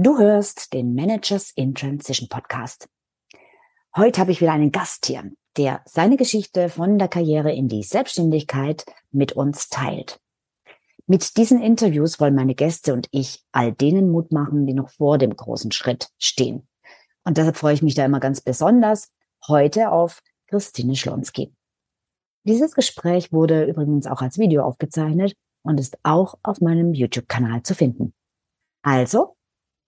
Du hörst den Managers in Transition Podcast. Heute habe ich wieder einen Gast hier, der seine Geschichte von der Karriere in die Selbstständigkeit mit uns teilt. Mit diesen Interviews wollen meine Gäste und ich all denen Mut machen, die noch vor dem großen Schritt stehen. Und deshalb freue ich mich da immer ganz besonders heute auf Christine Schlonski. Dieses Gespräch wurde übrigens auch als Video aufgezeichnet und ist auch auf meinem YouTube-Kanal zu finden. Also,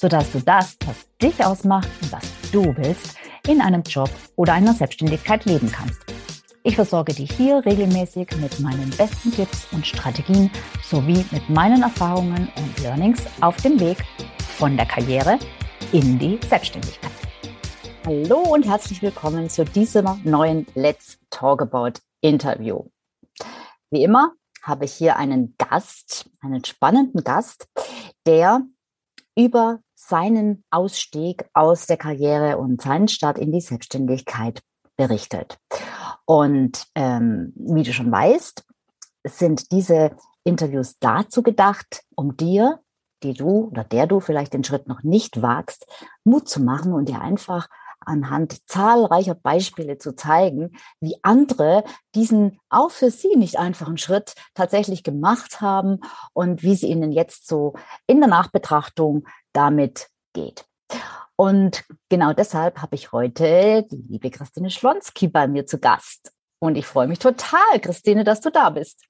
sodass du das, was dich ausmacht und was du willst, in einem Job oder einer Selbstständigkeit leben kannst. Ich versorge dich hier regelmäßig mit meinen besten Tipps und Strategien sowie mit meinen Erfahrungen und Learnings auf dem Weg von der Karriere in die Selbstständigkeit. Hallo und herzlich willkommen zu diesem neuen Let's Talk About Interview. Wie immer habe ich hier einen Gast, einen spannenden Gast, der über seinen Ausstieg aus der Karriere und seinen Start in die Selbstständigkeit berichtet. Und ähm, wie du schon weißt, sind diese Interviews dazu gedacht, um dir, die du oder der du vielleicht den Schritt noch nicht wagst, Mut zu machen und dir einfach anhand zahlreicher Beispiele zu zeigen, wie andere diesen auch für sie nicht einfachen Schritt tatsächlich gemacht haben und wie sie ihnen jetzt so in der Nachbetrachtung damit geht. Und genau deshalb habe ich heute die liebe Christine Schlonski bei mir zu Gast. Und ich freue mich total, Christine, dass du da bist.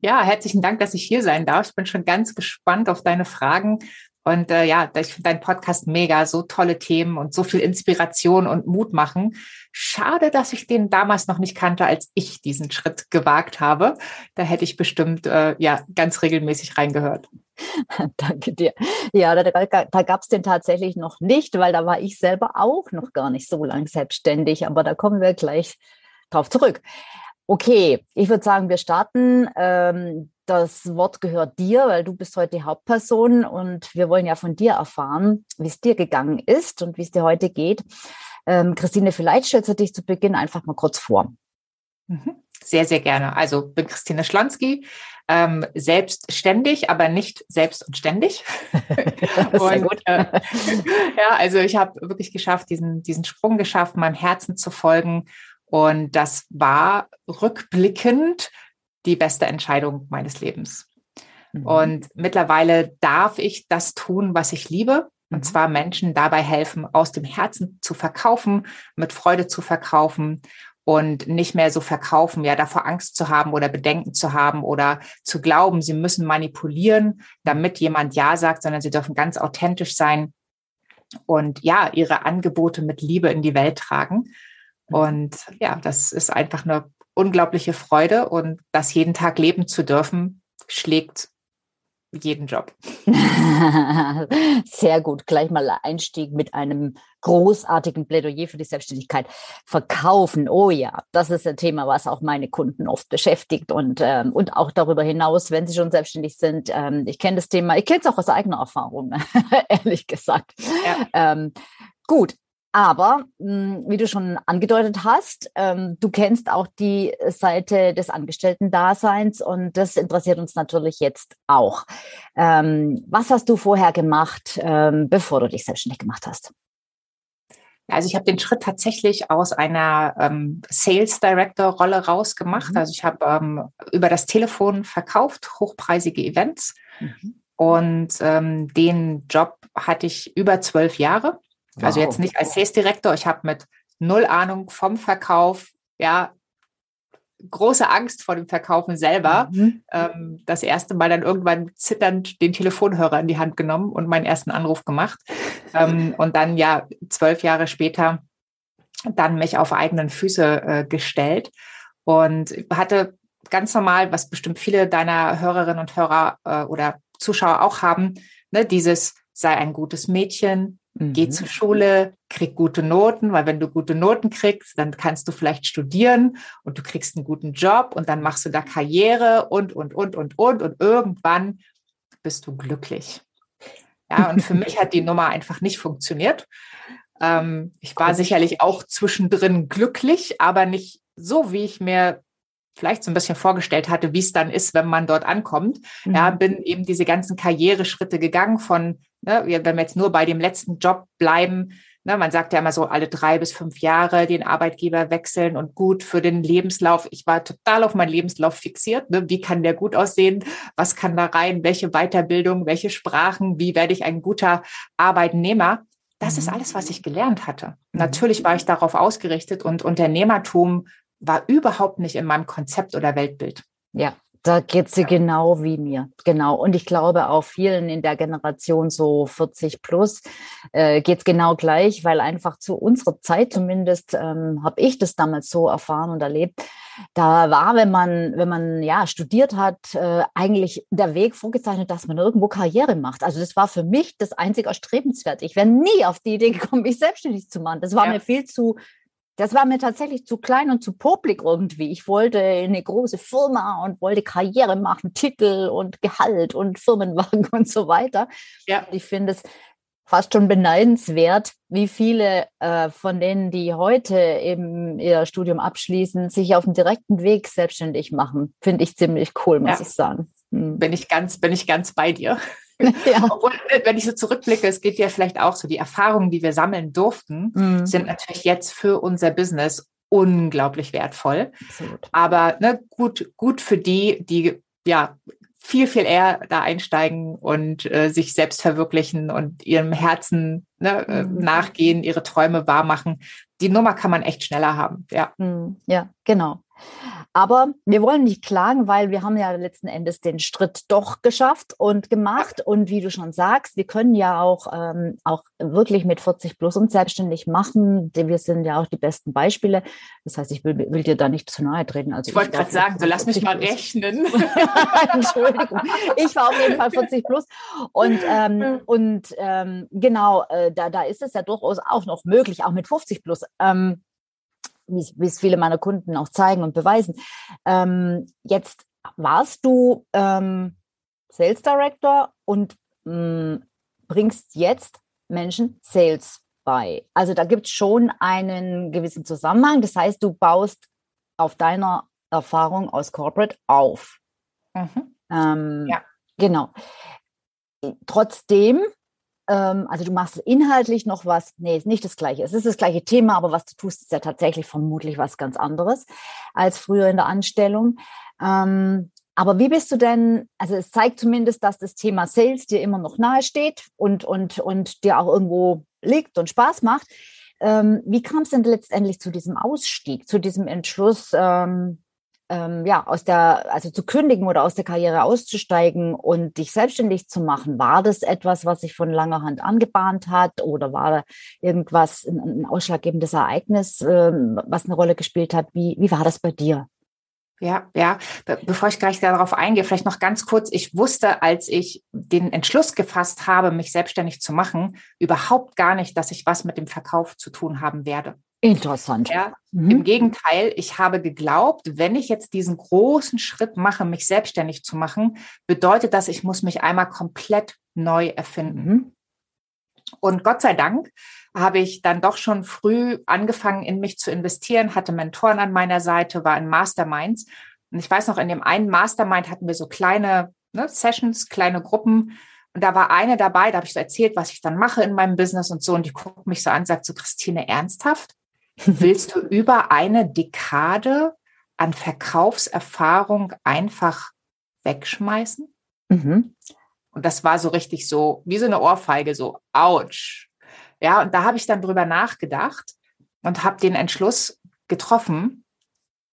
Ja, herzlichen Dank, dass ich hier sein darf. Ich bin schon ganz gespannt auf deine Fragen und äh, ja, ich finde deinen Podcast mega, so tolle Themen und so viel Inspiration und Mut machen. Schade, dass ich den damals noch nicht kannte, als ich diesen Schritt gewagt habe. Da hätte ich bestimmt äh, ja ganz regelmäßig reingehört. Danke dir. Ja, da, da gab es den tatsächlich noch nicht, weil da war ich selber auch noch gar nicht so lang selbstständig. Aber da kommen wir gleich drauf zurück. Okay, ich würde sagen, wir starten. Ähm, das Wort gehört dir, weil du bist heute die Hauptperson und wir wollen ja von dir erfahren, wie es dir gegangen ist und wie es dir heute geht. Ähm, Christine, vielleicht stellst du dich zu Beginn einfach mal kurz vor. Mhm. Sehr, sehr gerne. Also bin Christine Schlonski, ähm, selbstständig, aber nicht selbst und ständig. und. Äh, ja, also ich habe wirklich geschafft, diesen, diesen Sprung geschafft, meinem Herzen zu folgen und das war rückblickend die beste Entscheidung meines Lebens. Mhm. Und mittlerweile darf ich das tun, was ich liebe. Und mhm. zwar Menschen dabei helfen, aus dem Herzen zu verkaufen, mit Freude zu verkaufen und nicht mehr so verkaufen, ja, davor Angst zu haben oder Bedenken zu haben oder zu glauben, sie müssen manipulieren, damit jemand Ja sagt, sondern sie dürfen ganz authentisch sein und ja, ihre Angebote mit Liebe in die Welt tragen. Mhm. Und ja, das ist einfach eine unglaubliche Freude und das jeden Tag leben zu dürfen, schlägt jeden Job. Sehr gut. Gleich mal Einstieg mit einem großartigen Plädoyer für die Selbstständigkeit. Verkaufen, oh ja, das ist ein Thema, was auch meine Kunden oft beschäftigt und, ähm, und auch darüber hinaus, wenn sie schon selbstständig sind. Ähm, ich kenne das Thema, ich kenne es auch aus eigener Erfahrung, ehrlich gesagt. Ja. Ähm, gut, aber hm, wie du schon angedeutet hast, ähm, du kennst auch die Seite des Angestellten-Daseins und das interessiert uns natürlich jetzt auch. Ähm, was hast du vorher gemacht, ähm, bevor du dich selbstständig gemacht hast? Also ich habe den Schritt tatsächlich aus einer ähm, Sales Director Rolle rausgemacht. Mhm. Also ich habe ähm, über das Telefon verkauft, hochpreisige Events. Mhm. Und ähm, den Job hatte ich über zwölf Jahre. Wow. Also jetzt nicht als Sales Director, ich habe mit null Ahnung vom Verkauf, ja, große Angst vor dem Verkaufen selber. Mhm. Ähm, das erste Mal dann irgendwann zitternd den Telefonhörer in die Hand genommen und meinen ersten Anruf gemacht. ähm, und dann ja zwölf Jahre später dann mich auf eigenen Füße äh, gestellt und hatte ganz normal, was bestimmt viele deiner Hörerinnen und Hörer äh, oder Zuschauer auch haben, ne, dieses sei ein gutes Mädchen, Mhm. Geh zur Schule, krieg gute Noten, weil wenn du gute Noten kriegst, dann kannst du vielleicht studieren und du kriegst einen guten Job und dann machst du da Karriere und, und, und, und, und und irgendwann bist du glücklich. Ja, und für mich hat die Nummer einfach nicht funktioniert. Ähm, ich war sicherlich auch zwischendrin glücklich, aber nicht so, wie ich mir vielleicht so ein bisschen vorgestellt hatte, wie es dann ist, wenn man dort ankommt. Mhm. Ja, bin eben diese ganzen Karriereschritte gegangen von, ne, wenn wir jetzt nur bei dem letzten Job bleiben, ne, man sagt ja immer so alle drei bis fünf Jahre den Arbeitgeber wechseln und gut für den Lebenslauf. Ich war total auf meinen Lebenslauf fixiert. Ne? Wie kann der gut aussehen? Was kann da rein? Welche Weiterbildung? Welche Sprachen? Wie werde ich ein guter Arbeitnehmer? Das ist mhm. alles, was ich gelernt hatte. Mhm. Natürlich war ich darauf ausgerichtet und Unternehmertum war überhaupt nicht in meinem Konzept oder Weltbild. Ja, da geht sie genau wie mir. Genau. Und ich glaube auch vielen in der Generation so 40 plus äh, geht es genau gleich, weil einfach zu unserer Zeit zumindest ähm, habe ich das damals so erfahren und erlebt. Da war, wenn man, wenn man ja studiert hat, äh, eigentlich der Weg vorgezeichnet, dass man irgendwo Karriere macht. Also das war für mich das einzig erstrebenswerte. Ich wäre nie auf die Idee gekommen, mich selbstständig zu machen. Das war ja. mir viel zu das war mir tatsächlich zu klein und zu publik irgendwie. Ich wollte eine große Firma und wollte Karriere machen, Titel und Gehalt und Firmenwagen und so weiter. Ja. ich finde es fast schon beneidenswert, wie viele äh, von denen, die heute eben ihr Studium abschließen, sich auf dem direkten Weg selbstständig machen. Finde ich ziemlich cool, muss ja. ich sagen. Hm. Bin ich ganz, bin ich ganz bei dir. Ja. Obwohl, wenn ich so zurückblicke, es geht ja vielleicht auch so, die Erfahrungen, die wir sammeln durften, mhm. sind natürlich jetzt für unser Business unglaublich wertvoll. Absolut. Aber ne, gut, gut für die, die ja viel, viel eher da einsteigen und äh, sich selbst verwirklichen und ihrem Herzen ne, äh, mhm. nachgehen, ihre Träume wahrmachen. Die Nummer kann man echt schneller haben. Ja, mhm. ja genau. Aber wir wollen nicht klagen, weil wir haben ja letzten Endes den Schritt doch geschafft und gemacht. Und wie du schon sagst, wir können ja auch, ähm, auch wirklich mit 40 plus uns selbstständig machen. Wir sind ja auch die besten Beispiele. Das heißt, ich will, will dir da nicht zu nahe treten. Also ich wollte gerade sagen, so lass mich mal rechnen. Entschuldigung. Ich war auf jeden Fall 40 plus. Und, ähm, und ähm, genau, äh, da, da ist es ja durchaus auch noch möglich, auch mit 50 plus. Ähm, wie es viele meiner Kunden auch zeigen und beweisen. Ähm, jetzt warst du ähm, Sales Director und mh, mm, bringst jetzt Menschen Sales bei. Also da gibt es schon einen gewissen Zusammenhang. Das heißt, du baust auf deiner Erfahrung aus Corporate auf. Mhm. Ähm, ja. Genau. Trotzdem ähm, also du machst inhaltlich noch was, nee, ist nicht das gleiche. Es ist das gleiche Thema, aber was du tust, ist ja tatsächlich vermutlich was ganz anderes als früher in der Anstellung. Ähm, aber wie bist du denn, also es zeigt zumindest, dass das Thema Sales dir immer noch nahe steht und, und, und dir auch irgendwo liegt und Spaß macht. Ähm, wie kam es denn letztendlich zu diesem Ausstieg, zu diesem Entschluss, ähm, ähm, ja, aus der, also zu kündigen oder aus der Karriere auszusteigen und dich selbstständig zu machen, war das etwas, was sich von langer Hand angebahnt hat oder war irgendwas, ein, ein ausschlaggebendes Ereignis, ähm, was eine Rolle gespielt hat? Wie, wie war das bei dir? Ja, ja. Be bevor ich gleich darauf eingehe, vielleicht noch ganz kurz. Ich wusste, als ich den Entschluss gefasst habe, mich selbstständig zu machen, überhaupt gar nicht, dass ich was mit dem Verkauf zu tun haben werde. Interessant. Ja, mhm. Im Gegenteil, ich habe geglaubt, wenn ich jetzt diesen großen Schritt mache, mich selbstständig zu machen, bedeutet das, ich muss mich einmal komplett neu erfinden. Mhm. Und Gott sei Dank habe ich dann doch schon früh angefangen, in mich zu investieren, hatte Mentoren an meiner Seite, war in Masterminds. Und ich weiß noch, in dem einen Mastermind hatten wir so kleine ne, Sessions, kleine Gruppen. Und da war eine dabei, da habe ich so erzählt, was ich dann mache in meinem Business und so. Und die guckt mich so an, sagt so, Christine, ernsthaft? Willst du über eine Dekade an Verkaufserfahrung einfach wegschmeißen? Mhm. Und das war so richtig so, wie so eine Ohrfeige, so, ouch. Ja, und da habe ich dann drüber nachgedacht und habe den Entschluss getroffen,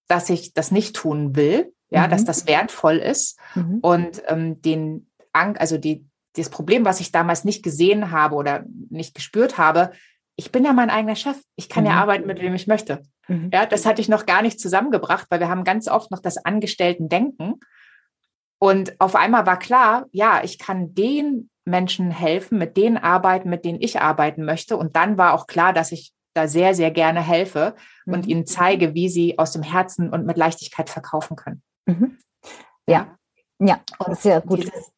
dass ich das nicht tun will, ja, mhm. dass das wertvoll ist mhm. und ähm, den also die, das Problem, was ich damals nicht gesehen habe oder nicht gespürt habe, ich bin ja mein eigener Chef. Ich kann mhm. ja arbeiten, mit wem ich möchte. Mhm. Ja, das hatte ich noch gar nicht zusammengebracht, weil wir haben ganz oft noch das Angestellten-Denken. Und auf einmal war klar, ja, ich kann den Menschen helfen, mit denen arbeiten, mit denen ich arbeiten möchte. Und dann war auch klar, dass ich da sehr, sehr gerne helfe mhm. und ihnen zeige, wie sie aus dem Herzen und mit Leichtigkeit verkaufen können. Mhm. Ja, ja, sehr gut. Dieses,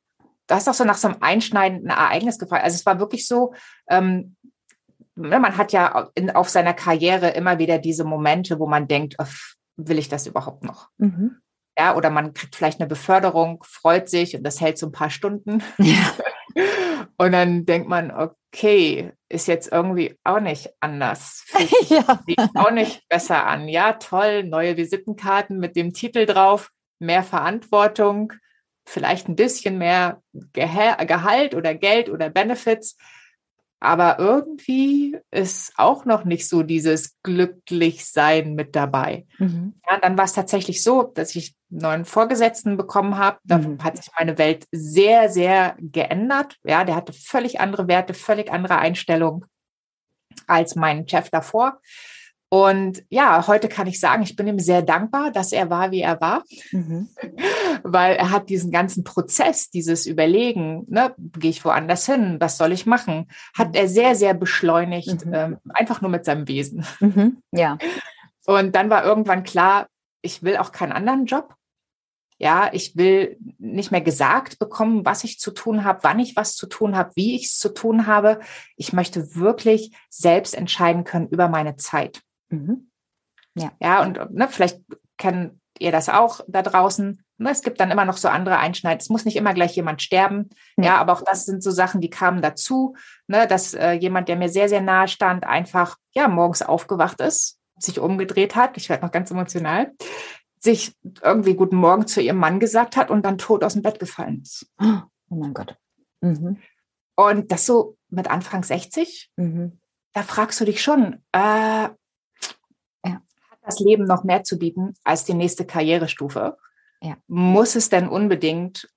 du hast auch so nach so einem einschneidenden Ereignis gefragt. Also es war wirklich so, ähm, man hat ja in, auf seiner Karriere immer wieder diese Momente, wo man denkt, will ich das überhaupt noch? Mhm. Ja, oder man kriegt vielleicht eine Beförderung, freut sich und das hält so ein paar Stunden. Ja. und dann denkt man, okay, ist jetzt irgendwie auch nicht anders. ja. Sieht auch nicht besser an. Ja, toll, neue Visitenkarten mit dem Titel drauf, mehr Verantwortung, vielleicht ein bisschen mehr Gehalt oder Geld oder Benefits. Aber irgendwie ist auch noch nicht so dieses Glücklichsein mit dabei. Mhm. Ja, dann war es tatsächlich so, dass ich einen neuen Vorgesetzten bekommen habe. Da mhm. hat sich meine Welt sehr, sehr geändert. Ja, der hatte völlig andere Werte, völlig andere Einstellungen als mein Chef davor. Und ja, heute kann ich sagen, ich bin ihm sehr dankbar, dass er war, wie er war, mhm. weil er hat diesen ganzen Prozess, dieses Überlegen, ne, gehe ich woanders hin, was soll ich machen, hat mhm. er sehr, sehr beschleunigt, mhm. ähm, einfach nur mit seinem Wesen. Mhm. Ja. Und dann war irgendwann klar, ich will auch keinen anderen Job. Ja, ich will nicht mehr gesagt bekommen, was ich zu tun habe, wann ich was zu tun habe, wie ich es zu tun habe. Ich möchte wirklich selbst entscheiden können über meine Zeit. Mhm. Ja. ja, und ne, vielleicht kennt ihr das auch da draußen. Ne, es gibt dann immer noch so andere Einschneiden. Es muss nicht immer gleich jemand sterben. Ja, ja aber auch das sind so Sachen, die kamen dazu, ne, dass äh, jemand, der mir sehr, sehr nahe stand, einfach ja morgens aufgewacht ist, sich umgedreht hat. Ich werde noch ganz emotional sich irgendwie guten Morgen zu ihrem Mann gesagt hat und dann tot aus dem Bett gefallen ist. Oh mein Gott. Mhm. Und das so mit Anfang 60, mhm. da fragst du dich schon, äh, das Leben noch mehr zu bieten als die nächste Karrierestufe? Ja. Muss es denn unbedingt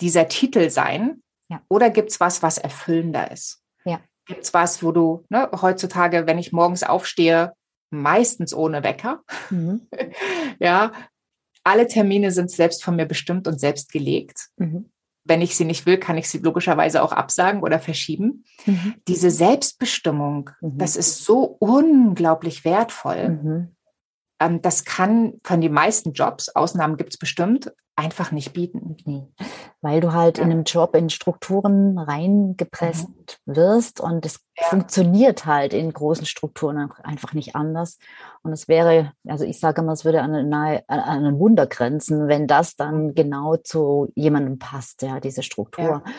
dieser Titel sein? Ja. Oder gibt es was, was erfüllender ist? Ja. Gibt es was, wo du ne, heutzutage, wenn ich morgens aufstehe, meistens ohne Wecker, mhm. ja, alle Termine sind selbst von mir bestimmt und selbst gelegt. Mhm. Wenn ich sie nicht will, kann ich sie logischerweise auch absagen oder verschieben. Mhm. Diese Selbstbestimmung, mhm. das ist so unglaublich wertvoll. Mhm. Ähm, das kann, können die meisten Jobs, Ausnahmen gibt es bestimmt, einfach nicht bieten. Nee. Weil du halt ja. in einem Job in Strukturen reingepresst mhm. wirst und es ja. funktioniert halt in großen Strukturen einfach nicht anders. Und es wäre, also ich sage immer, es würde an, eine, an einen Wunder grenzen, wenn das dann genau zu jemandem passt, ja, diese Struktur. Ja.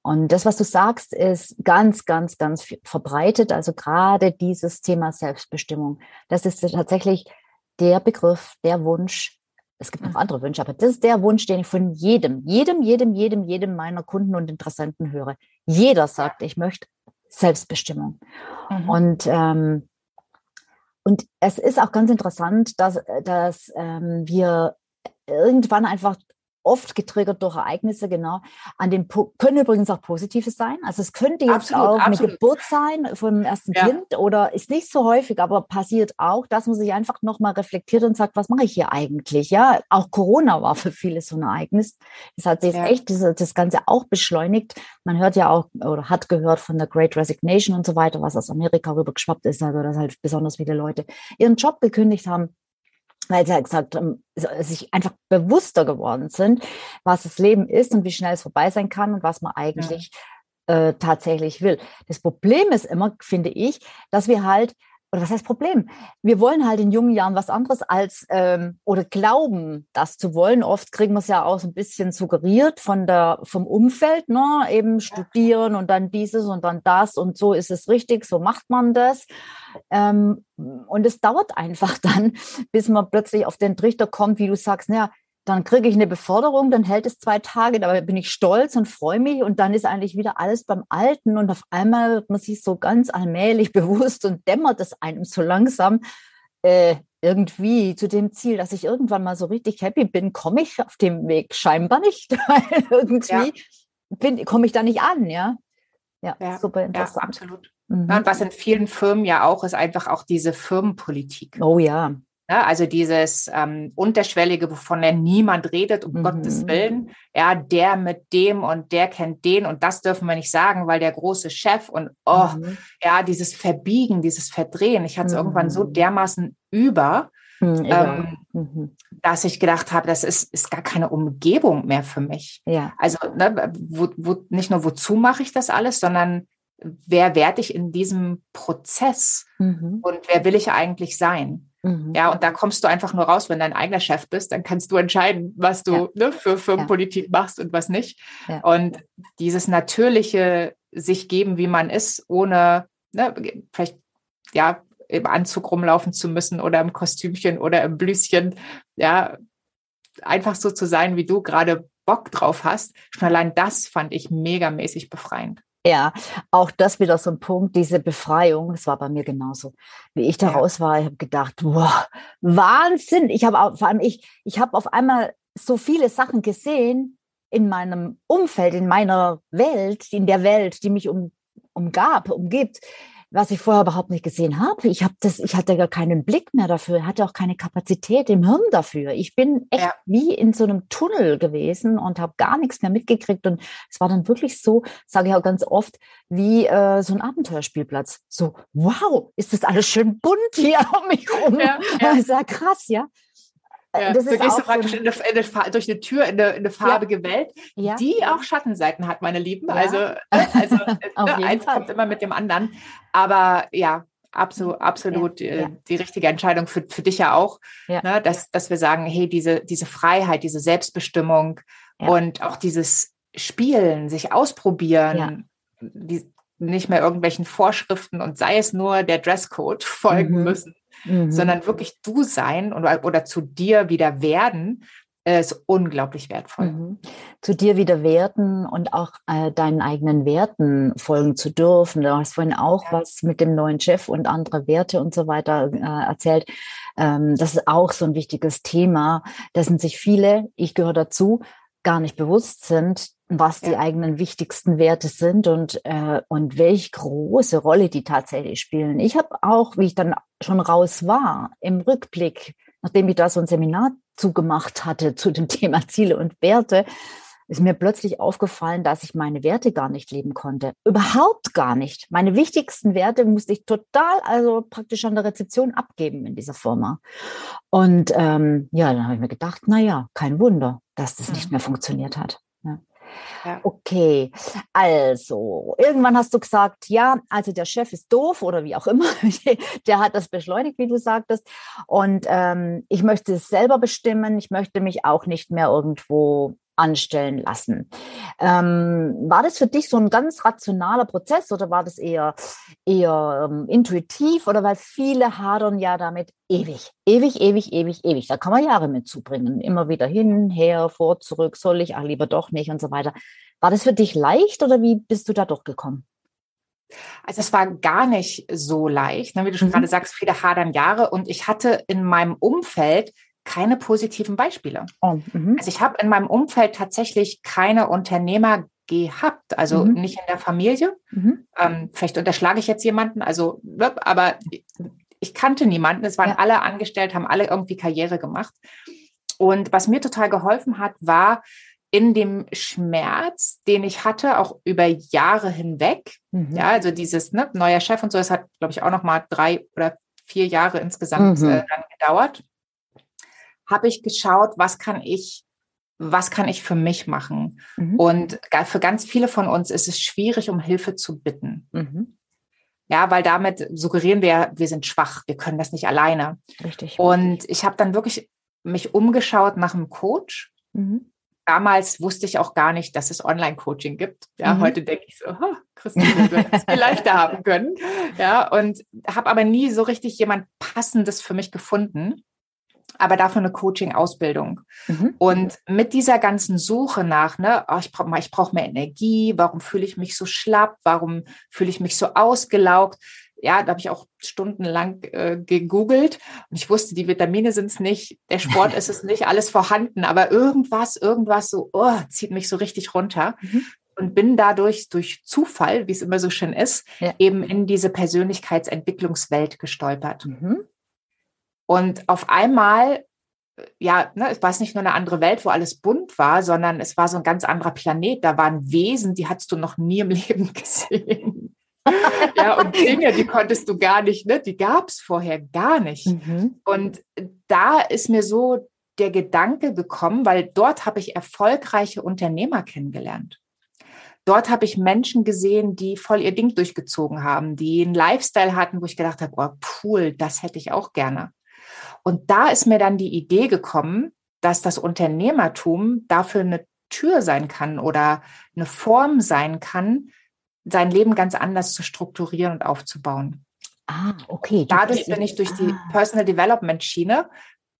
Und das, was du sagst, ist ganz, ganz, ganz verbreitet. Also gerade dieses Thema Selbstbestimmung. Das ist tatsächlich der Begriff, der Wunsch, es gibt noch mhm. andere Wünsche, aber das ist der Wunsch, den ich von jedem, jedem, jedem, jedem, jedem meiner Kunden und Interessenten höre. Jeder sagt, ich möchte Selbstbestimmung. Mhm. Und, ähm, und es ist auch ganz interessant, dass, dass ähm, wir irgendwann einfach oft getriggert durch Ereignisse, genau. An den können übrigens auch Positives sein. Also es könnte jetzt absolut, auch absolut. eine Geburt sein vom ersten ja. Kind oder ist nicht so häufig, aber passiert auch, dass man sich einfach nochmal reflektiert und sagt, was mache ich hier eigentlich? Ja, auch Corona war für viele so ein Ereignis. Es hat sich ja. echt diese, das Ganze auch beschleunigt. Man hört ja auch oder hat gehört von der Great Resignation und so weiter, was aus Amerika rübergeschwappt ist, also dass halt besonders viele Leute ihren Job gekündigt haben weil sie halt gesagt haben, sich einfach bewusster geworden sind, was das Leben ist und wie schnell es vorbei sein kann und was man eigentlich ja. äh, tatsächlich will. Das Problem ist immer, finde ich, dass wir halt oder was heißt Problem? Wir wollen halt in jungen Jahren was anderes als ähm, oder glauben, das zu wollen. Oft kriegen wir es ja auch so ein bisschen suggeriert von der vom Umfeld, ne? Eben studieren und dann dieses und dann das und so ist es richtig, so macht man das. Ähm, und es dauert einfach dann, bis man plötzlich auf den Trichter kommt, wie du sagst, naja, dann kriege ich eine Beförderung, dann hält es zwei Tage, da bin ich stolz und freue mich und dann ist eigentlich wieder alles beim Alten und auf einmal wird man sich so ganz allmählich bewusst und dämmert es einem so langsam äh, irgendwie zu dem Ziel, dass ich irgendwann mal so richtig happy bin, komme ich auf dem Weg scheinbar nicht, weil irgendwie ja. komme ich da nicht an, ja. Ja, ja super interessant. Ja, absolut. Mhm. und was in vielen Firmen ja auch ist, einfach auch diese Firmenpolitik. Oh ja. Ne? Also dieses ähm, Unterschwellige, wovon ja niemand redet, um mhm. Gottes Willen. Ja, der mit dem und der kennt den und das dürfen wir nicht sagen, weil der große Chef und oh, mhm. ja, dieses Verbiegen, dieses Verdrehen. Ich hatte es mhm. irgendwann so dermaßen über, hm, ähm, mhm. dass ich gedacht habe, das ist, ist gar keine Umgebung mehr für mich. Ja. Also ne, wo, wo, nicht nur, wozu mache ich das alles, sondern wer werde ich in diesem Prozess mhm. und wer will ich eigentlich sein? Mhm. Ja, und da kommst du einfach nur raus, wenn dein eigener Chef bist, dann kannst du entscheiden, was du ja. ne, für Firmenpolitik ja. machst und was nicht. Ja. Und dieses natürliche sich geben, wie man ist, ohne ne, vielleicht ja im Anzug rumlaufen zu müssen oder im Kostümchen oder im Blüschen, ja, einfach so zu sein, wie du gerade Bock drauf hast. Schon allein das fand ich megamäßig befreiend. Ja, auch das wieder so ein Punkt, diese Befreiung, das war bei mir genauso. Wie ich da raus war, ich habe gedacht, wow, Wahnsinn. Ich habe vor allem, ich, ich habe auf einmal so viele Sachen gesehen in meinem Umfeld, in meiner Welt, in der Welt, die mich um, umgab, umgibt, was ich vorher überhaupt nicht gesehen habe. Ich habe das, ich hatte gar keinen Blick mehr dafür, hatte auch keine Kapazität im Hirn dafür. Ich bin echt ja. wie in so einem Tunnel gewesen und habe gar nichts mehr mitgekriegt. Und es war dann wirklich so, sage ich auch ganz oft, wie äh, so ein Abenteuerspielplatz. So, wow, ist das alles schön bunt hier um mich rum. Ja, ja. Das ist ja krass, ja. Ja, das du gehst du praktisch so in eine, in eine, durch eine Tür in eine, in eine farbige ja. Welt, ja. die auch Schattenseiten hat, meine Lieben. Also, äh, also ne, eins Fall. kommt immer mit dem anderen. Aber ja, absolut, absolut ja, ja. die richtige Entscheidung für, für dich ja auch, ja. Ne, dass, dass wir sagen, hey, diese, diese Freiheit, diese Selbstbestimmung und auch dieses Spielen, sich ausprobieren, die, nicht mehr irgendwelchen Vorschriften und sei es nur der Dresscode folgen mhm. müssen, mhm. sondern wirklich du sein oder, oder zu dir wieder werden, äh, ist unglaublich wertvoll. Mhm. Zu dir wieder werden und auch äh, deinen eigenen Werten folgen zu dürfen. Du hast vorhin auch ja. was mit dem neuen Chef und andere Werte und so weiter äh, erzählt. Ähm, das ist auch so ein wichtiges Thema, dessen sich viele, ich gehöre dazu, gar nicht bewusst sind, was die eigenen wichtigsten Werte sind und, äh, und welche große Rolle die tatsächlich spielen. Ich habe auch, wie ich dann schon raus war, im Rückblick, nachdem ich da so ein Seminar zugemacht hatte zu dem Thema Ziele und Werte, ist mir plötzlich aufgefallen, dass ich meine Werte gar nicht leben konnte. Überhaupt gar nicht. Meine wichtigsten Werte musste ich total, also praktisch an der Rezeption abgeben in dieser Firma. Und ähm, ja, dann habe ich mir gedacht, na ja, kein Wunder, dass das nicht mehr funktioniert hat. Ja. Okay, also irgendwann hast du gesagt, ja, also der Chef ist doof oder wie auch immer, der hat das beschleunigt, wie du sagtest. Und ähm, ich möchte es selber bestimmen. Ich möchte mich auch nicht mehr irgendwo anstellen lassen. Ähm, war das für dich so ein ganz rationaler Prozess oder war das eher, eher ähm, intuitiv oder weil viele hadern ja damit ewig, ewig, ewig, ewig, ewig. Da kann man Jahre mit zubringen. Immer wieder hin, her, vor, zurück, soll ich, ach lieber doch nicht und so weiter. War das für dich leicht oder wie bist du da durchgekommen? Also es war gar nicht so leicht, ne? wie du schon mhm. gerade sagst, viele hadern Jahre und ich hatte in meinem Umfeld keine positiven Beispiele. Oh, mhm. also ich habe in meinem Umfeld tatsächlich keine Unternehmer gehabt, also mhm. nicht in der Familie. Mhm. Ähm, vielleicht unterschlage ich jetzt jemanden, also aber ich kannte niemanden. Es waren ja. alle angestellt, haben alle irgendwie Karriere gemacht. Und was mir total geholfen hat, war in dem Schmerz, den ich hatte, auch über Jahre hinweg. Mhm. Ja, also dieses ne, neuer Chef und so, das hat, glaube ich, auch noch mal drei oder vier Jahre insgesamt mhm. äh, gedauert habe ich geschaut, was kann ich, was kann ich für mich machen? Mhm. Und für ganz viele von uns ist es schwierig, um Hilfe zu bitten. Mhm. Ja, weil damit suggerieren wir, wir sind schwach, wir können das nicht alleine. Richtig. Und ich habe dann wirklich mich umgeschaut nach einem Coach. Mhm. Damals wusste ich auch gar nicht, dass es Online-Coaching gibt. Ja, mhm. heute denke ich so, oh, Christine, wir es viel leichter haben können. Ja, und habe aber nie so richtig jemand Passendes für mich gefunden aber dafür eine Coaching-Ausbildung. Mhm. Und mit dieser ganzen Suche nach, ne, oh, ich brauche ich brauch mehr Energie, warum fühle ich mich so schlapp, warum fühle ich mich so ausgelaugt, ja, da habe ich auch stundenlang äh, gegoogelt und ich wusste, die Vitamine sind es nicht, der Sport ist es nicht, alles vorhanden, aber irgendwas, irgendwas so, oh, zieht mich so richtig runter. Mhm. Und bin dadurch durch Zufall, wie es immer so schön ist, ja. eben in diese Persönlichkeitsentwicklungswelt gestolpert. Mhm. Und auf einmal, ja, ne, es war nicht nur eine andere Welt, wo alles bunt war, sondern es war so ein ganz anderer Planet. Da waren Wesen, die hattest du noch nie im Leben gesehen. ja, und Dinge, die konntest du gar nicht, ne? die gab es vorher gar nicht. Mhm. Und da ist mir so der Gedanke gekommen, weil dort habe ich erfolgreiche Unternehmer kennengelernt. Dort habe ich Menschen gesehen, die voll ihr Ding durchgezogen haben, die einen Lifestyle hatten, wo ich gedacht habe, oh, cool, das hätte ich auch gerne. Und da ist mir dann die Idee gekommen, dass das Unternehmertum dafür eine Tür sein kann oder eine Form sein kann, sein Leben ganz anders zu strukturieren und aufzubauen. Ah, okay. Dadurch bin ich durch die ah. Personal Development Schiene,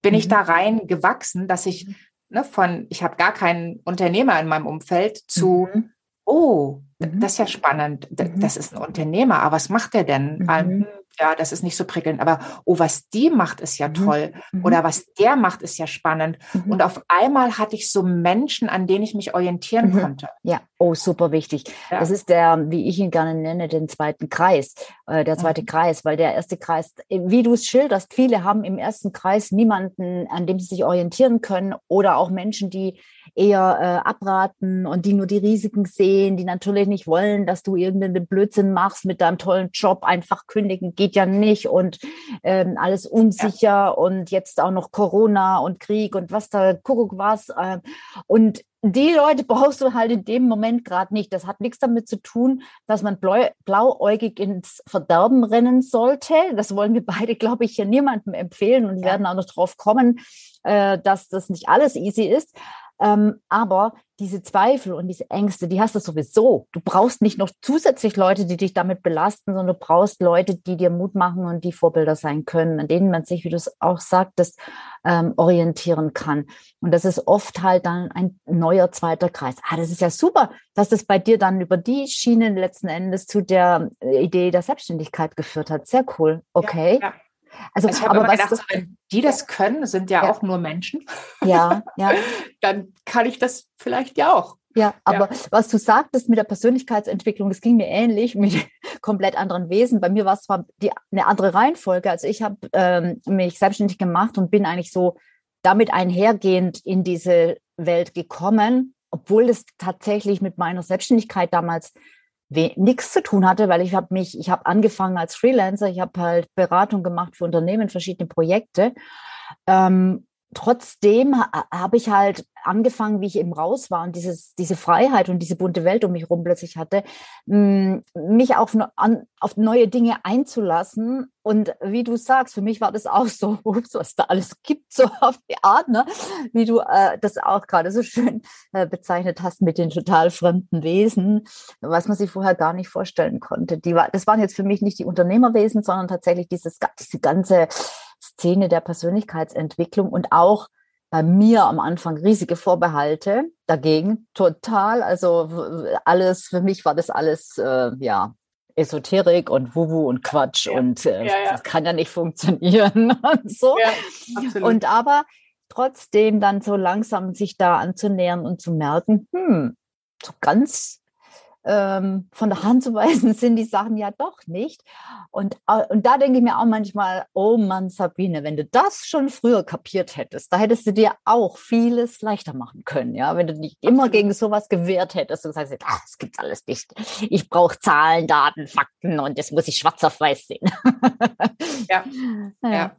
bin mhm. ich da rein gewachsen, dass ich mhm. ne, von, ich habe gar keinen Unternehmer in meinem Umfeld zu, mhm. Oh, mhm. das ist ja spannend, mhm. das ist ein Unternehmer, aber was macht der denn? Mhm ja, das ist nicht so prickelnd, aber oh, was die macht, ist ja mhm. toll. Mhm. Oder was der macht, ist ja spannend. Mhm. Und auf einmal hatte ich so Menschen, an denen ich mich orientieren konnte. Ja, oh, super wichtig. Ja. Das ist der, wie ich ihn gerne nenne, den zweiten Kreis, äh, der zweite. Kreis, weil der erste Kreis, wie du es schilderst, viele haben im ersten Kreis niemanden, an dem sie sich orientieren können oder auch Menschen, die eher äh, abraten und die nur die Risiken sehen, die natürlich nicht wollen, dass du irgendeinen Blödsinn machst mit deinem tollen Job, einfach kündigen geht ja nicht und ähm, alles unsicher ja. und jetzt auch noch Corona und Krieg und was da, Kuckuck was. Äh, und die Leute brauchst du halt in dem Moment gerade nicht. Das hat nichts damit zu tun, dass man blau, blauäugig ins Verderben rennen sollte. Das wollen wir beide, glaube ich, hier niemandem empfehlen und ja. werden auch noch drauf kommen, äh, dass das nicht alles easy ist. Ähm, aber diese Zweifel und diese Ängste, die hast du sowieso. Du brauchst nicht noch zusätzlich Leute, die dich damit belasten, sondern du brauchst Leute, die dir Mut machen und die Vorbilder sein können, an denen man sich, wie du es auch sagtest, ähm, orientieren kann. Und das ist oft halt dann ein neuer zweiter Kreis. Ah, das ist ja super, dass das bei dir dann über die Schienen letzten Endes zu der Idee der Selbstständigkeit geführt hat. Sehr cool. Okay. Ja, ja. Also, also aber was gedacht, wenn die das können, sind ja, ja, auch nur Menschen. Ja, ja. Dann kann ich das vielleicht ja auch. Ja, aber ja. was du sagtest mit der Persönlichkeitsentwicklung, das ging mir ähnlich mit komplett anderen Wesen. Bei mir war es zwar die, eine andere Reihenfolge. Also ich habe ähm, mich selbstständig gemacht und bin eigentlich so damit einhergehend in diese Welt gekommen, obwohl es tatsächlich mit meiner Selbstständigkeit damals nichts zu tun hatte, weil ich habe mich, ich habe angefangen als Freelancer, ich habe halt Beratung gemacht für Unternehmen, verschiedene Projekte. Ähm, trotzdem habe ich halt angefangen, wie ich eben raus war und dieses, diese Freiheit und diese bunte Welt um mich herum plötzlich hatte, mich auf, an, auf neue Dinge einzulassen. Und wie du sagst, für mich war das auch so, was da alles gibt, so auf die Art, ne? wie du äh, das auch gerade so schön äh, bezeichnet hast mit den total fremden Wesen, was man sich vorher gar nicht vorstellen konnte. Die war, das waren jetzt für mich nicht die Unternehmerwesen, sondern tatsächlich dieses, diese ganze Szene der Persönlichkeitsentwicklung und auch bei mir am Anfang riesige Vorbehalte dagegen, total. Also alles, für mich war das alles, äh, ja, Esoterik und Wuwu und Quatsch ja. und äh, ja, ja. das kann ja nicht funktionieren und so. und aber trotzdem dann so langsam sich da anzunähern und zu merken, hm, so ganz ähm, von der Hand zu weisen sind die Sachen ja doch nicht. Und, und da denke ich mir auch manchmal, oh Mann, Sabine, wenn du das schon früher kapiert hättest, da hättest du dir auch vieles leichter machen können, ja, wenn du dich immer gegen sowas gewehrt hättest und sagst, ah, das gibt's alles nicht. Ich brauche Zahlen, Daten, Fakten und das muss ich schwarz auf weiß sehen. ja. ja.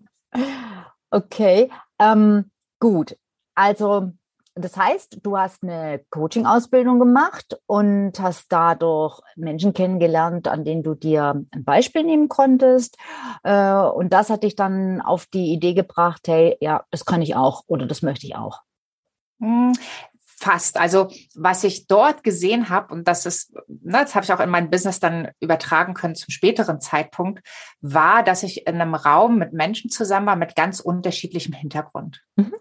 Okay, ähm, gut. Also das heißt, du hast eine Coaching-Ausbildung gemacht und hast dadurch Menschen kennengelernt, an denen du dir ein Beispiel nehmen konntest. Äh, und das hat dich dann auf die Idee gebracht, hey, ja, das kann ich auch oder das möchte ich auch. Hm, fast. Also was ich dort gesehen habe, und das ist, ne, das habe ich auch in mein Business dann übertragen können zum späteren Zeitpunkt, war, dass ich in einem Raum mit Menschen zusammen war mit ganz unterschiedlichem Hintergrund. Mhm.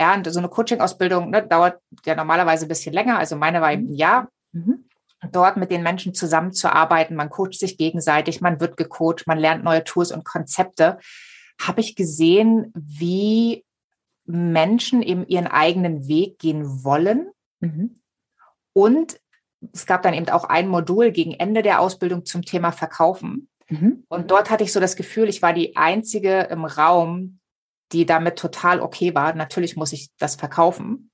Ja, und so eine Coaching-Ausbildung ne, dauert ja normalerweise ein bisschen länger. Also meine war eben ein Jahr. Mhm. Dort mit den Menschen zusammenzuarbeiten, man coacht sich gegenseitig, man wird gecoacht, man lernt neue Tools und Konzepte, habe ich gesehen, wie Menschen eben ihren eigenen Weg gehen wollen. Mhm. Und es gab dann eben auch ein Modul gegen Ende der Ausbildung zum Thema Verkaufen. Mhm. Und dort hatte ich so das Gefühl, ich war die Einzige im Raum, die damit total okay war. Natürlich muss ich das verkaufen.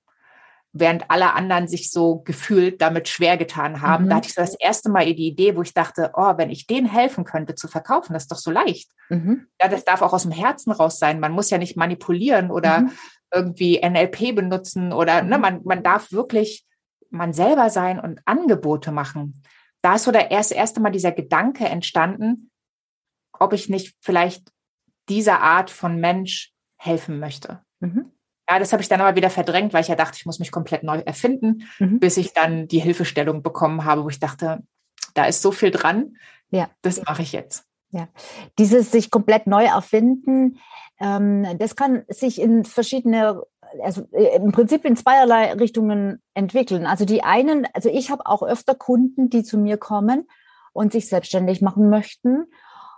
Während alle anderen sich so gefühlt damit schwer getan haben. Mhm. Da hatte ich so das erste Mal die Idee, wo ich dachte, oh, wenn ich denen helfen könnte zu verkaufen, das ist doch so leicht. Mhm. Ja, das darf auch aus dem Herzen raus sein. Man muss ja nicht manipulieren oder mhm. irgendwie NLP benutzen oder ne, mhm. man, man darf wirklich man selber sein und Angebote machen. Da ist so der erste, erste Mal dieser Gedanke entstanden, ob ich nicht vielleicht dieser Art von Mensch helfen möchte. Mhm. Ja, das habe ich dann aber wieder verdrängt, weil ich ja dachte, ich muss mich komplett neu erfinden, mhm. bis ich dann die Hilfestellung bekommen habe, wo ich dachte, da ist so viel dran. Ja. Das mache ich jetzt. Ja, dieses sich komplett neu erfinden, ähm, das kann sich in verschiedene, also äh, im Prinzip in zweierlei Richtungen entwickeln. Also die einen, also ich habe auch öfter Kunden, die zu mir kommen und sich selbstständig machen möchten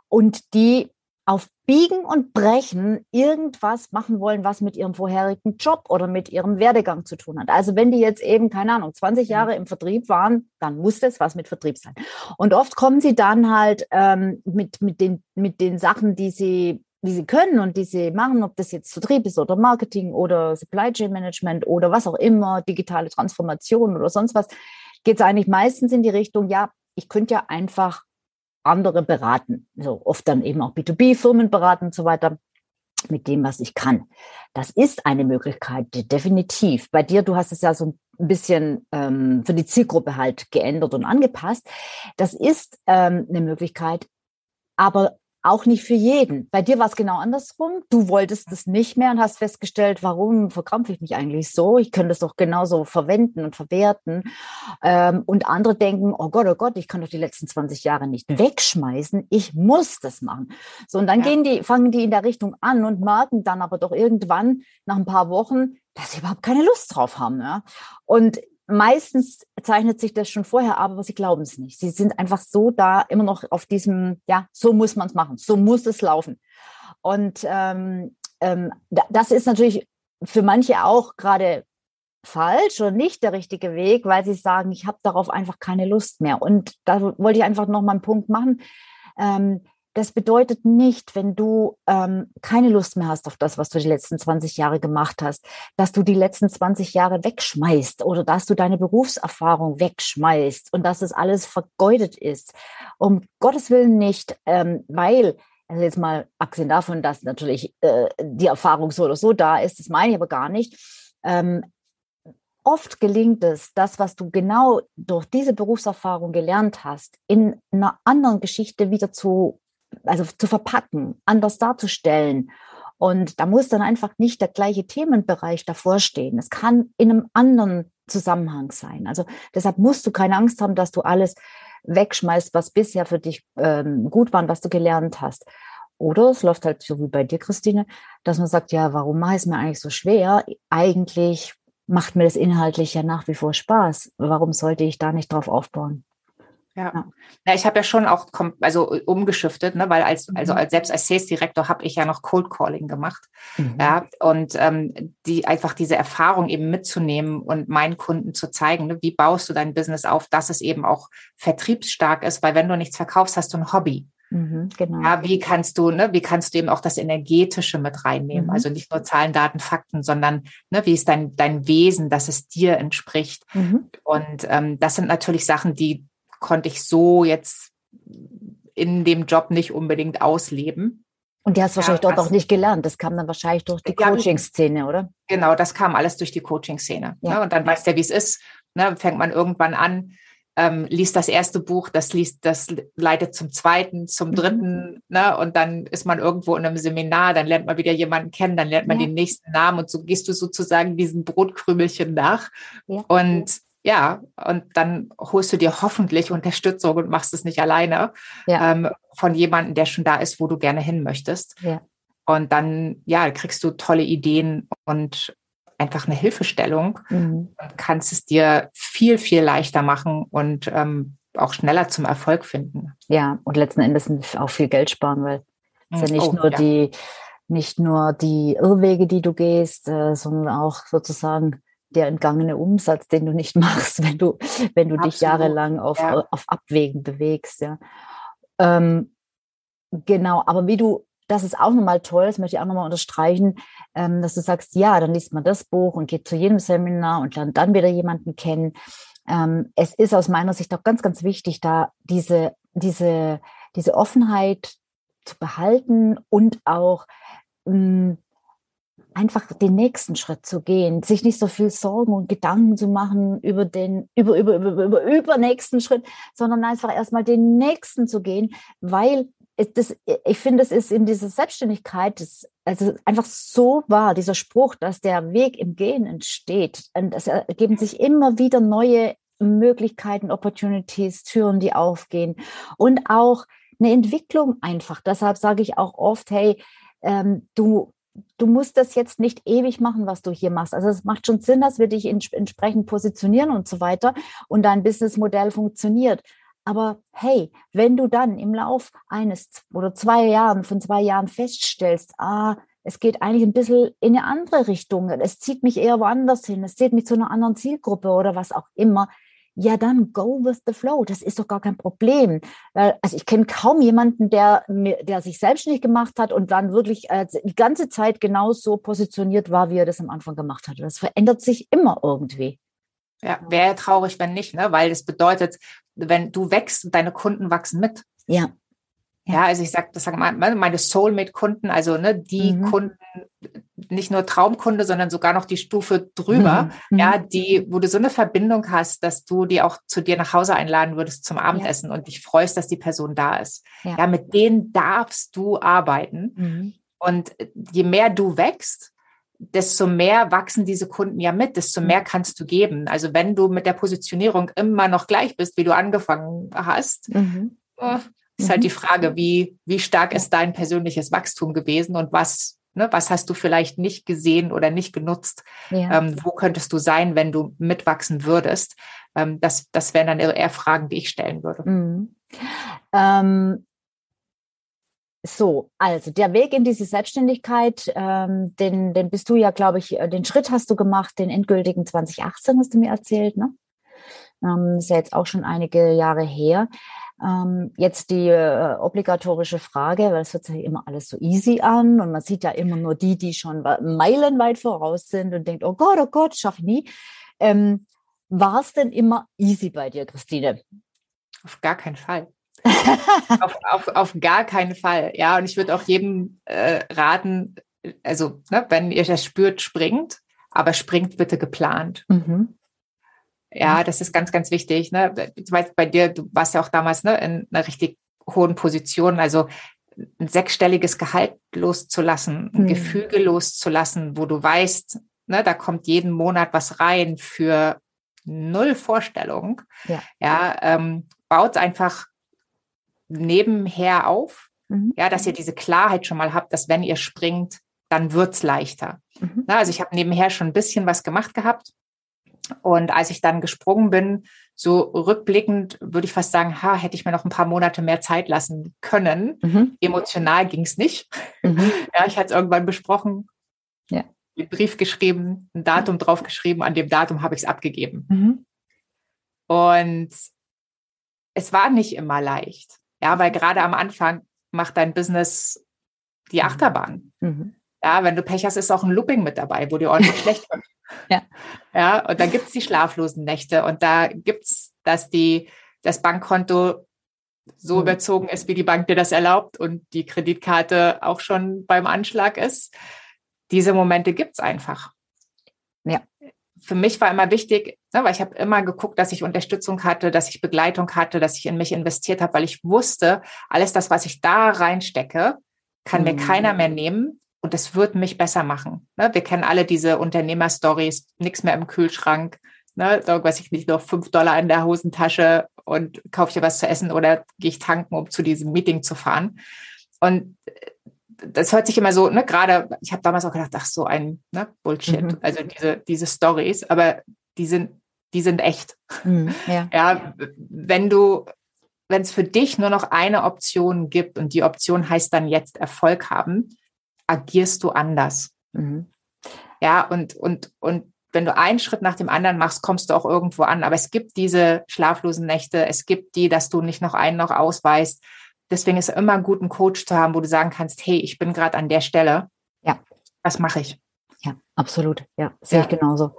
und die auf Biegen und Brechen irgendwas machen wollen, was mit ihrem vorherigen Job oder mit ihrem Werdegang zu tun hat. Also wenn die jetzt eben, keine Ahnung, 20 Jahre im Vertrieb waren, dann muss das was mit Vertrieb sein. Und oft kommen sie dann halt ähm, mit, mit, den, mit den Sachen, die sie die sie können und die sie machen, ob das jetzt Vertrieb ist oder Marketing oder Supply Chain Management oder was auch immer, digitale Transformation oder sonst was, geht es eigentlich meistens in die Richtung, ja, ich könnte ja einfach andere beraten, so oft dann eben auch B2B-Firmen beraten und so weiter mit dem, was ich kann. Das ist eine Möglichkeit, definitiv. Bei dir, du hast es ja so ein bisschen ähm, für die Zielgruppe halt geändert und angepasst. Das ist ähm, eine Möglichkeit, aber auch nicht für jeden. Bei dir war es genau andersrum. Du wolltest es nicht mehr und hast festgestellt, warum verkrampfe ich mich eigentlich so? Ich könnte es doch genauso verwenden und verwerten. Ähm, und andere denken, oh Gott, oh Gott, ich kann doch die letzten 20 Jahre nicht wegschmeißen. Ich muss das machen. So, und dann ja. gehen die, fangen die in der Richtung an und merken dann aber doch irgendwann nach ein paar Wochen, dass sie überhaupt keine Lust drauf haben. Ja? Und meistens zeichnet sich das schon vorher ab, aber sie glauben es nicht. Sie sind einfach so da, immer noch auf diesem, ja, so muss man es machen, so muss es laufen. Und ähm, ähm, das ist natürlich für manche auch gerade falsch oder nicht der richtige Weg, weil sie sagen, ich habe darauf einfach keine Lust mehr. Und da wollte ich einfach noch mal einen Punkt machen. Ähm, das bedeutet nicht, wenn du ähm, keine Lust mehr hast auf das, was du die letzten 20 Jahre gemacht hast, dass du die letzten 20 Jahre wegschmeißt oder dass du deine Berufserfahrung wegschmeißt und dass es alles vergeudet ist. Um Gottes Willen nicht, ähm, weil also jetzt mal abgesehen davon, dass natürlich äh, die Erfahrung so oder so da ist, das meine ich aber gar nicht. Ähm, oft gelingt es, das, was du genau durch diese Berufserfahrung gelernt hast, in einer anderen Geschichte wieder zu also zu verpacken, anders darzustellen. Und da muss dann einfach nicht der gleiche Themenbereich davor stehen. Es kann in einem anderen Zusammenhang sein. Also deshalb musst du keine Angst haben, dass du alles wegschmeißt, was bisher für dich ähm, gut war und was du gelernt hast. Oder es läuft halt so wie bei dir, Christine, dass man sagt, ja, warum mache ich es mir eigentlich so schwer? Eigentlich macht mir das inhaltlich ja nach wie vor Spaß. Warum sollte ich da nicht drauf aufbauen? Ja. ja, ich habe ja schon auch also umgeschiftet, ne, weil als also mhm. als selbst als Sales Direktor habe ich ja noch Cold Calling gemacht, mhm. ja und ähm, die einfach diese Erfahrung eben mitzunehmen und meinen Kunden zu zeigen, ne, wie baust du dein Business auf, dass es eben auch vertriebsstark ist, weil wenn du nichts verkaufst, hast du ein Hobby. Mhm, genau. Ja, wie kannst du, ne, wie kannst du eben auch das Energetische mit reinnehmen? Mhm. Also nicht nur Zahlen, Daten, Fakten, sondern ne, wie ist dein, dein Wesen, dass es dir entspricht? Mhm. Und ähm, das sind natürlich Sachen, die konnte ich so jetzt in dem Job nicht unbedingt ausleben. Und die hast du wahrscheinlich ja, dort auch nicht gelernt. Das kam dann wahrscheinlich durch die Coaching-Szene, oder? Genau, das kam alles durch die Coaching-Szene. Ja. Ne? Und dann weiß der, wie es ist. Ne? Fängt man irgendwann an, ähm, liest das erste Buch, das liest, das leitet zum zweiten, zum mhm. dritten, mhm. ne? Und dann ist man irgendwo in einem Seminar, dann lernt man wieder jemanden kennen, dann lernt man ja. den nächsten Namen und so gehst du sozusagen diesen Brotkrümelchen nach. Ja. Und ja, und dann holst du dir hoffentlich Unterstützung und machst es nicht alleine ja. ähm, von jemandem, der schon da ist, wo du gerne hin möchtest. Ja. Und dann, ja, kriegst du tolle Ideen und einfach eine Hilfestellung mhm. und kannst es dir viel, viel leichter machen und ähm, auch schneller zum Erfolg finden. Ja, und letzten Endes auch viel Geld sparen, weil es ist ja nicht oh, nur ja. die nicht nur die Irrwege, die du gehst, äh, sondern auch sozusagen der entgangene Umsatz, den du nicht machst, wenn du, wenn du Absolut. dich jahrelang auf, ja. auf Abwägen bewegst. Ja. Ähm, genau, aber wie du das ist auch nochmal toll, das möchte ich auch nochmal unterstreichen, ähm, dass du sagst, ja, dann liest man das Buch und geht zu jedem Seminar und lernt dann wieder jemanden kennen. Ähm, es ist aus meiner Sicht auch ganz, ganz wichtig, da diese, diese, diese Offenheit zu behalten und auch mh, hm, einfach den nächsten Schritt zu gehen, sich nicht so viel Sorgen und Gedanken zu machen über den, über, über, über, über, über nächsten Schritt, sondern einfach erstmal den nächsten zu gehen, weil das, ich finde, es ist in dieser Selbstständigkeit, das, also einfach so wahr, dieser Spruch, dass der Weg im Gehen entsteht. Und es ergeben sich immer wieder neue Möglichkeiten, Opportunities, Türen, die aufgehen und auch eine Entwicklung einfach. Deshalb sage ich auch oft, hey, ähm, du, du musst das jetzt nicht ewig machen, was du hier machst. Also es macht schon Sinn, dass wir dich entsprechend positionieren und so weiter und dein Businessmodell funktioniert. Aber hey, wenn du dann im Lauf eines oder zwei Jahren, von zwei Jahren feststellst, ah, es geht eigentlich ein bisschen in eine andere Richtung, es zieht mich eher woanders hin, es zieht mich zu einer anderen Zielgruppe oder was auch immer, ja, dann go with the flow. Das ist doch gar kein Problem. Also ich kenne kaum jemanden, der, der sich selbstständig gemacht hat und dann wirklich äh, die ganze Zeit genauso positioniert war, wie er das am Anfang gemacht hat. Das verändert sich immer irgendwie. Ja, wäre traurig, wenn nicht, ne? weil das bedeutet, wenn du wächst, deine Kunden wachsen mit. Ja. Ja, also ich sage, das sagen meine Soulmate-Kunden, also ne, die mhm. Kunden, nicht nur Traumkunde, sondern sogar noch die Stufe drüber, mhm. ja, mhm. die, wo du so eine Verbindung hast, dass du die auch zu dir nach Hause einladen würdest zum Abendessen ja. und dich freust, dass die Person da ist. Ja, ja mit denen darfst du arbeiten. Mhm. Und je mehr du wächst, desto mehr wachsen diese Kunden ja mit, desto mehr kannst du geben. Also wenn du mit der Positionierung immer noch gleich bist, wie du angefangen hast, mhm. Oh, ist halt die mhm. Frage, wie, wie stark ist dein persönliches Wachstum gewesen und was, ne, was hast du vielleicht nicht gesehen oder nicht genutzt? Ja. Ähm, wo könntest du sein, wenn du mitwachsen würdest? Ähm, das, das wären dann eher Fragen, die ich stellen würde. Mhm. Ähm, so, also der Weg in diese Selbstständigkeit, ähm, den, den bist du ja, glaube ich, äh, den Schritt hast du gemacht, den endgültigen 2018 hast du mir erzählt, ne? Ähm, ist ja jetzt auch schon einige Jahre her. Ähm, jetzt die äh, obligatorische Frage, weil es hört sich immer alles so easy an und man sieht ja immer nur die, die schon meilenweit voraus sind und denkt, oh Gott, oh Gott, schaffe ich nie. Ähm, War es denn immer easy bei dir, Christine? Auf gar keinen Fall auf, auf, auf gar keinen Fall. Ja, und ich würde auch jedem äh, raten, also ne, wenn ihr das spürt, springt, aber springt bitte geplant. Mhm. Ja, das ist ganz, ganz wichtig. Ne? Ich weiß, bei dir, du warst ja auch damals ne, in einer richtig hohen Position. Also ein sechsstelliges Gehalt loszulassen, ein mhm. Gefüge loszulassen, wo du weißt, ne, da kommt jeden Monat was rein für null Vorstellung. Ja, ja ähm, baut einfach nebenher auf, mhm. ja, dass ihr diese Klarheit schon mal habt, dass wenn ihr springt, dann wird's leichter. Mhm. Na, also ich habe nebenher schon ein bisschen was gemacht gehabt. Und als ich dann gesprungen bin, so rückblickend würde ich fast sagen, ha, hätte ich mir noch ein paar Monate mehr Zeit lassen können. Mhm. Emotional ging's nicht. Mhm. Ja, ich hatte es irgendwann besprochen, ja. einen Brief geschrieben, ein Datum draufgeschrieben, an dem Datum habe ich es abgegeben. Mhm. Und es war nicht immer leicht. Ja, weil gerade am Anfang macht dein Business die mhm. Achterbahn. Mhm. Ja, wenn du Pech hast, ist auch ein Looping mit dabei, wo dir ordentlich schlecht wird. Ja. Ja, und dann gibt es die schlaflosen Nächte und da gibt es, dass die, das Bankkonto so mhm. überzogen ist, wie die Bank dir das erlaubt und die Kreditkarte auch schon beim Anschlag ist. Diese Momente gibt es einfach. Ja für mich war immer wichtig, ne, weil ich habe immer geguckt, dass ich Unterstützung hatte, dass ich Begleitung hatte, dass ich in mich investiert habe, weil ich wusste, alles das, was ich da reinstecke, kann mhm. mir keiner mehr nehmen und es wird mich besser machen. Ne, wir kennen alle diese Unternehmerstories, nichts mehr im Kühlschrank, ne, da weiß ich nicht, noch fünf Dollar in der Hosentasche und kaufe dir was zu essen oder gehe ich tanken, um zu diesem Meeting zu fahren. Und das hört sich immer so, ne, gerade, ich habe damals auch gedacht, ach, so ein ne, Bullshit, mhm. also diese, diese Stories, aber die sind, die sind echt. Mhm, ja. ja, wenn du, wenn es für dich nur noch eine Option gibt und die Option heißt dann jetzt Erfolg haben, agierst du anders. Mhm. Ja, und, und, und wenn du einen Schritt nach dem anderen machst, kommst du auch irgendwo an. Aber es gibt diese schlaflosen Nächte, es gibt die, dass du nicht noch einen noch ausweist deswegen ist es immer gut, einen Coach zu haben, wo du sagen kannst, hey, ich bin gerade an der Stelle. Ja. Was mache ich? Ja, absolut. Ja, sehe ja. ich genauso.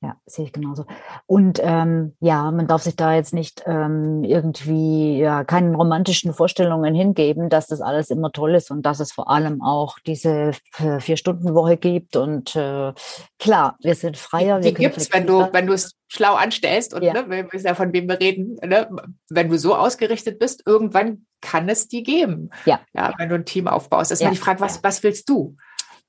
Ja, sehe ich genauso. Und ähm, ja, man darf sich da jetzt nicht ähm, irgendwie ja keinen romantischen Vorstellungen hingeben, dass das alles immer toll ist und dass es vor allem auch diese Vier-Stunden-Woche gibt. Und äh, klar, wir sind freier. Die, die gibt es, wenn du, wenn du es schlau anstellst und ja. ne, wir wissen ja, von wem wir reden, ne, wenn du so ausgerichtet bist, irgendwann kann es die geben. Ja. ja wenn du ein Team aufbaust. Das ist ja. die Frage, was, was willst du?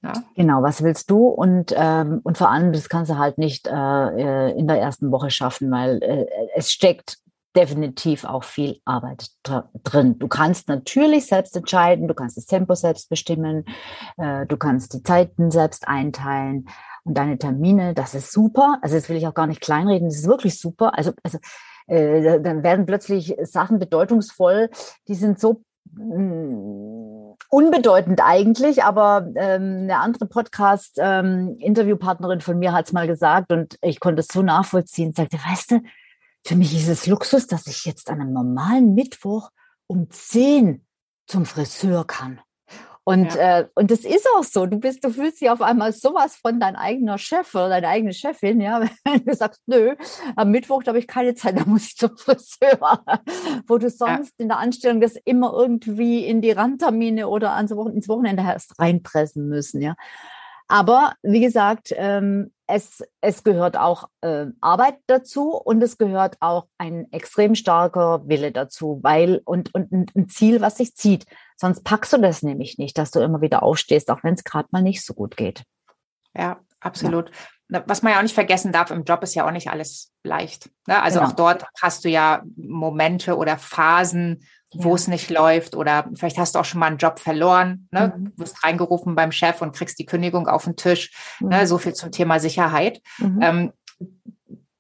Ja. Genau, was willst du? Und, ähm, und vor allem, das kannst du halt nicht äh, äh, in der ersten Woche schaffen, weil äh, es steckt definitiv auch viel Arbeit drin. Du kannst natürlich selbst entscheiden, du kannst das Tempo selbst bestimmen, äh, du kannst die Zeiten selbst einteilen und deine Termine, das ist super. Also das will ich auch gar nicht kleinreden, das ist wirklich super. Also, also äh, dann werden plötzlich Sachen bedeutungsvoll, die sind so unbedeutend eigentlich, aber ähm, eine andere Podcast-Interviewpartnerin ähm, von mir hat es mal gesagt und ich konnte es so nachvollziehen, sagte, weißt du, für mich ist es Luxus, dass ich jetzt an einem normalen Mittwoch um 10 zum Friseur kann. Und, ja. äh, und das ist auch so. Du bist, du fühlst dich auf einmal sowas von dein eigener Chef oder deine eigene Chefin, ja. Wenn du sagst, nö, am Mittwoch habe ich keine Zeit, da muss ich zum Friseur. Wo du sonst ja. in der Anstellung das immer irgendwie in die Randtermine oder ans Wochen, ins Wochenende hast reinpressen müssen, ja. Aber wie gesagt, ähm, es, es gehört auch äh, Arbeit dazu und es gehört auch ein extrem starker Wille dazu, weil und, und ein Ziel, was sich zieht. Sonst packst du das nämlich nicht, dass du immer wieder aufstehst, auch wenn es gerade mal nicht so gut geht. Ja, absolut. Ja. Was man ja auch nicht vergessen darf, im Job ist ja auch nicht alles leicht. Ne? Also genau. auch dort hast du ja Momente oder Phasen, wo es nicht läuft oder vielleicht hast du auch schon mal einen Job verloren, ne? Mhm. Du wirst reingerufen beim Chef und kriegst die Kündigung auf den Tisch. Ne? Mhm. Ne? So viel zum Thema Sicherheit. Mhm. Ähm,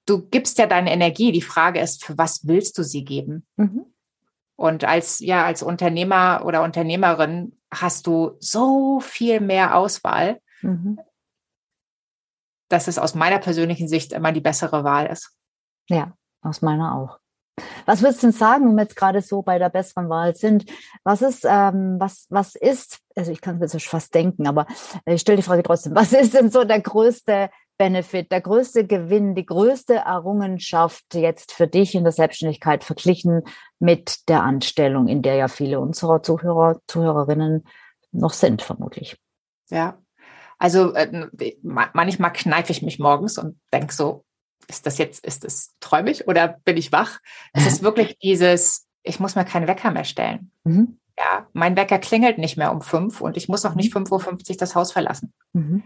du gibst ja deine Energie. Die Frage ist, für was willst du sie geben? Und als, ja, als Unternehmer oder Unternehmerin hast du so viel mehr Auswahl, mhm. dass es aus meiner persönlichen Sicht immer die bessere Wahl ist. Ja, aus meiner auch. Was würdest du denn sagen, wenn wir jetzt gerade so bei der besseren Wahl sind? Was ist, ähm, was, was ist, also ich kann es mir so fast denken, aber ich stelle die Frage trotzdem, was ist denn so der größte Benefit, der größte Gewinn, die größte Errungenschaft jetzt für dich in der Selbstständigkeit verglichen mit der Anstellung, in der ja viele unserer Zuhörer, Zuhörerinnen noch sind, vermutlich? Ja, also äh, manchmal kneife ich mich morgens und denke so, ist das jetzt, ist das träumig oder bin ich wach? Es ist wirklich dieses, ich muss mir keinen Wecker mehr stellen. Mhm. Ja, mein Wecker klingelt nicht mehr um fünf und ich muss auch nicht 5.50 mhm. Uhr das Haus verlassen. Mhm.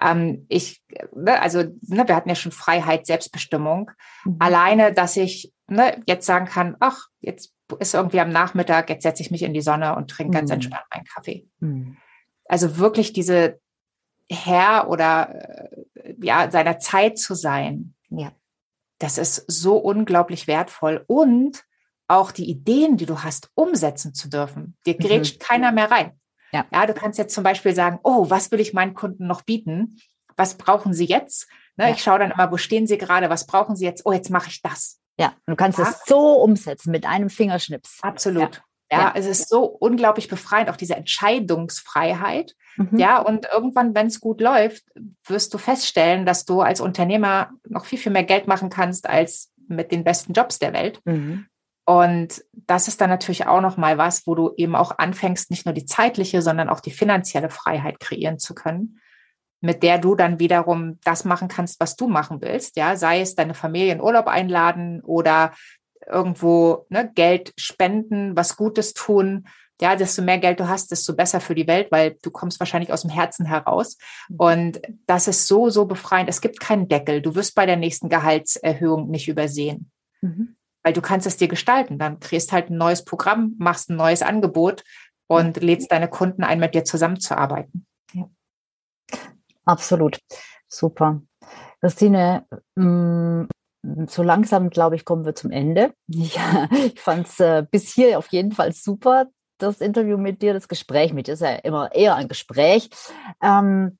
Ähm, ich, ne, also, ne, wir hatten ja schon Freiheit, Selbstbestimmung. Mhm. Alleine, dass ich ne, jetzt sagen kann, ach, jetzt ist irgendwie am Nachmittag, jetzt setze ich mich in die Sonne und trinke ganz mhm. entspannt meinen Kaffee. Mhm. Also wirklich diese Herr oder äh, ja, seiner Zeit zu sein. Ja. Das ist so unglaublich wertvoll. Und auch die Ideen, die du hast, umsetzen zu dürfen. Dir mhm. grätscht keiner mehr rein. Ja. ja, du kannst jetzt zum Beispiel sagen, oh, was will ich meinen Kunden noch bieten? Was brauchen sie jetzt? Ne, ja. Ich schaue dann immer, wo stehen sie gerade? Was brauchen sie jetzt? Oh, jetzt mache ich das. Ja, du kannst ja. es so umsetzen mit einem Fingerschnips. Absolut. Ja, ja, es ist so unglaublich befreiend, auch diese Entscheidungsfreiheit. Mhm. Ja, und irgendwann, wenn es gut läuft, wirst du feststellen, dass du als Unternehmer noch viel, viel mehr Geld machen kannst als mit den besten Jobs der Welt. Mhm. Und das ist dann natürlich auch noch mal was, wo du eben auch anfängst, nicht nur die zeitliche, sondern auch die finanzielle Freiheit kreieren zu können, mit der du dann wiederum das machen kannst, was du machen willst. Ja, sei es deine Familie in Urlaub einladen oder irgendwo ne, Geld spenden, was Gutes tun. Ja, desto mehr Geld du hast, desto besser für die Welt, weil du kommst wahrscheinlich aus dem Herzen heraus. Mhm. Und das ist so, so befreiend. Es gibt keinen Deckel. Du wirst bei der nächsten Gehaltserhöhung nicht übersehen. Mhm. Weil du kannst es dir gestalten. Dann kriegst halt ein neues Programm, machst ein neues Angebot und lädst deine Kunden ein, mit dir zusammenzuarbeiten. Ja. Absolut. Super. Christine, mm, so langsam, glaube ich, kommen wir zum Ende. Ich, ich fand es äh, bis hier auf jeden Fall super, das Interview mit dir, das Gespräch mit dir ist ja immer eher ein Gespräch. Ähm,